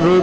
Ruby.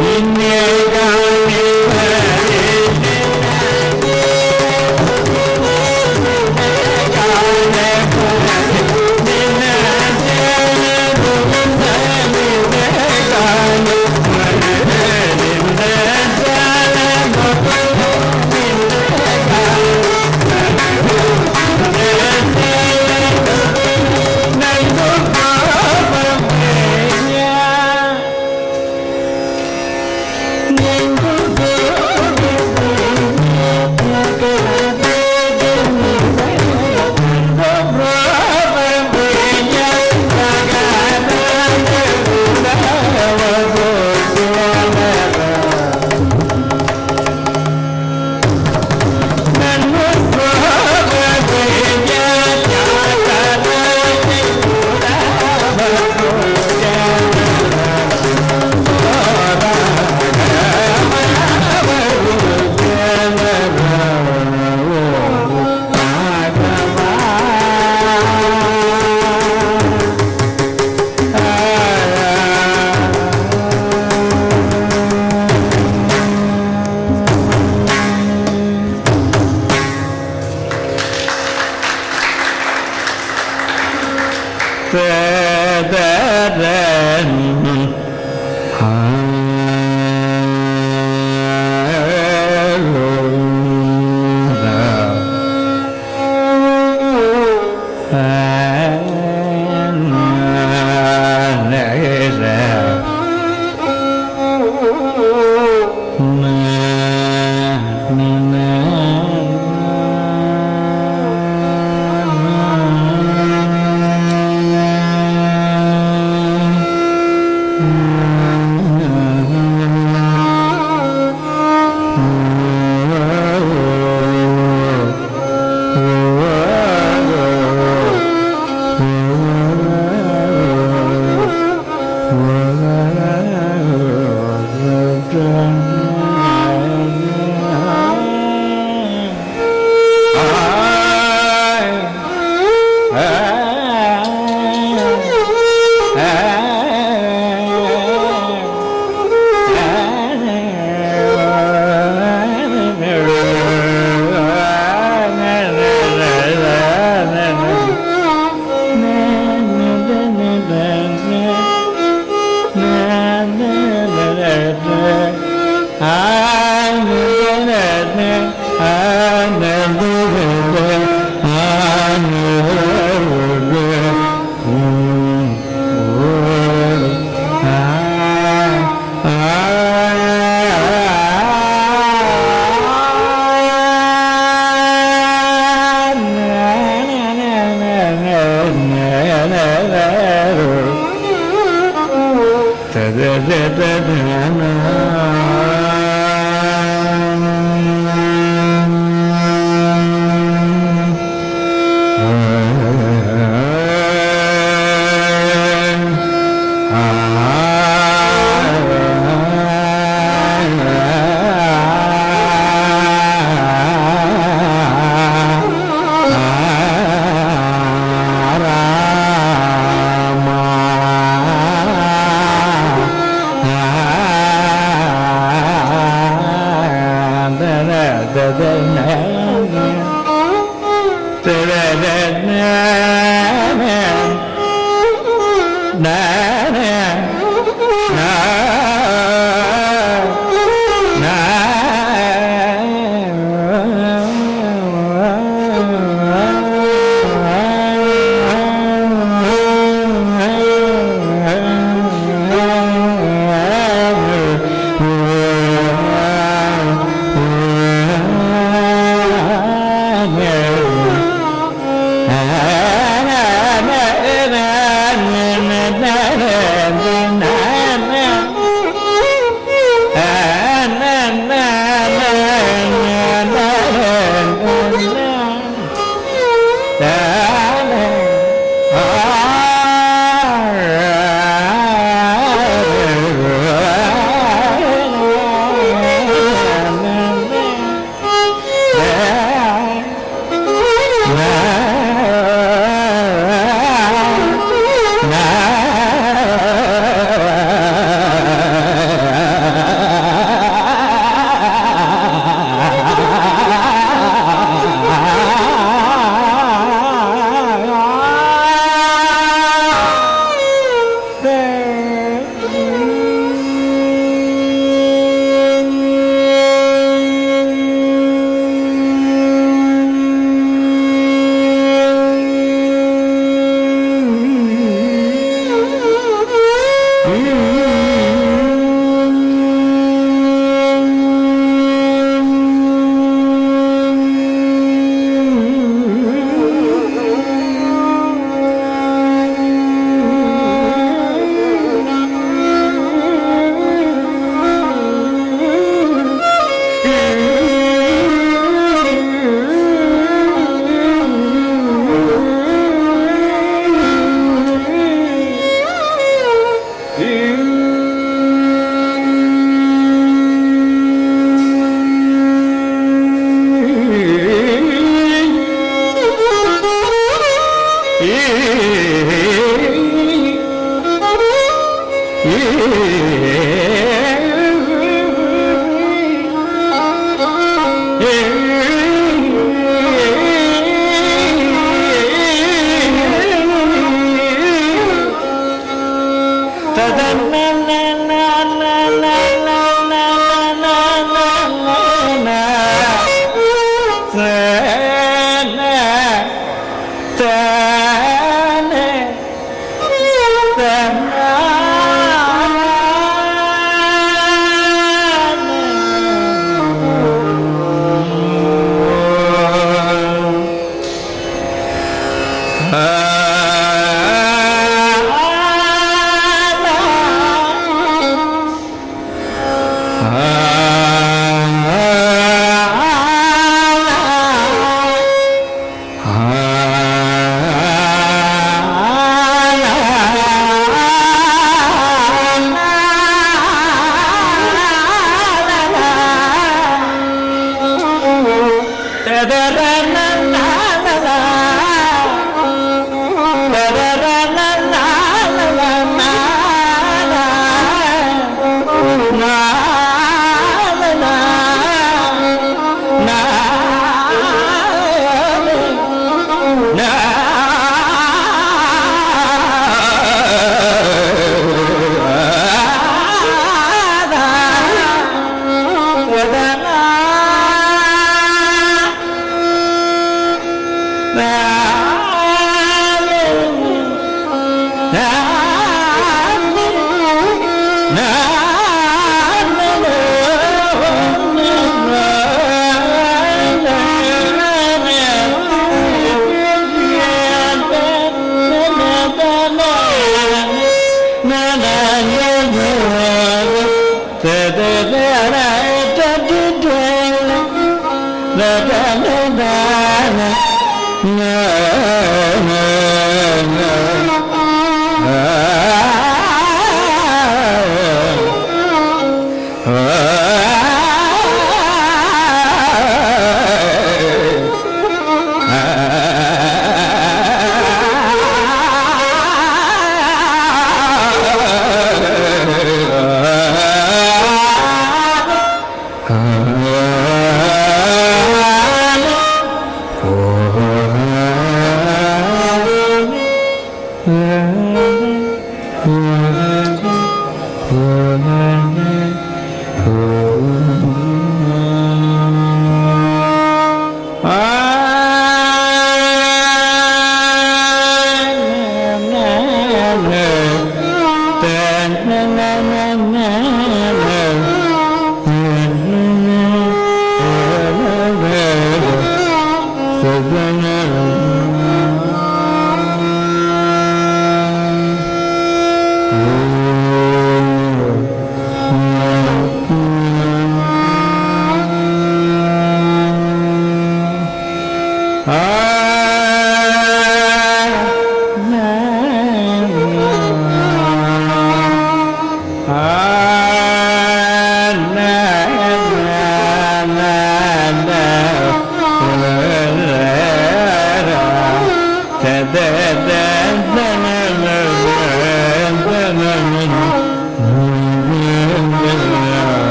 Amen.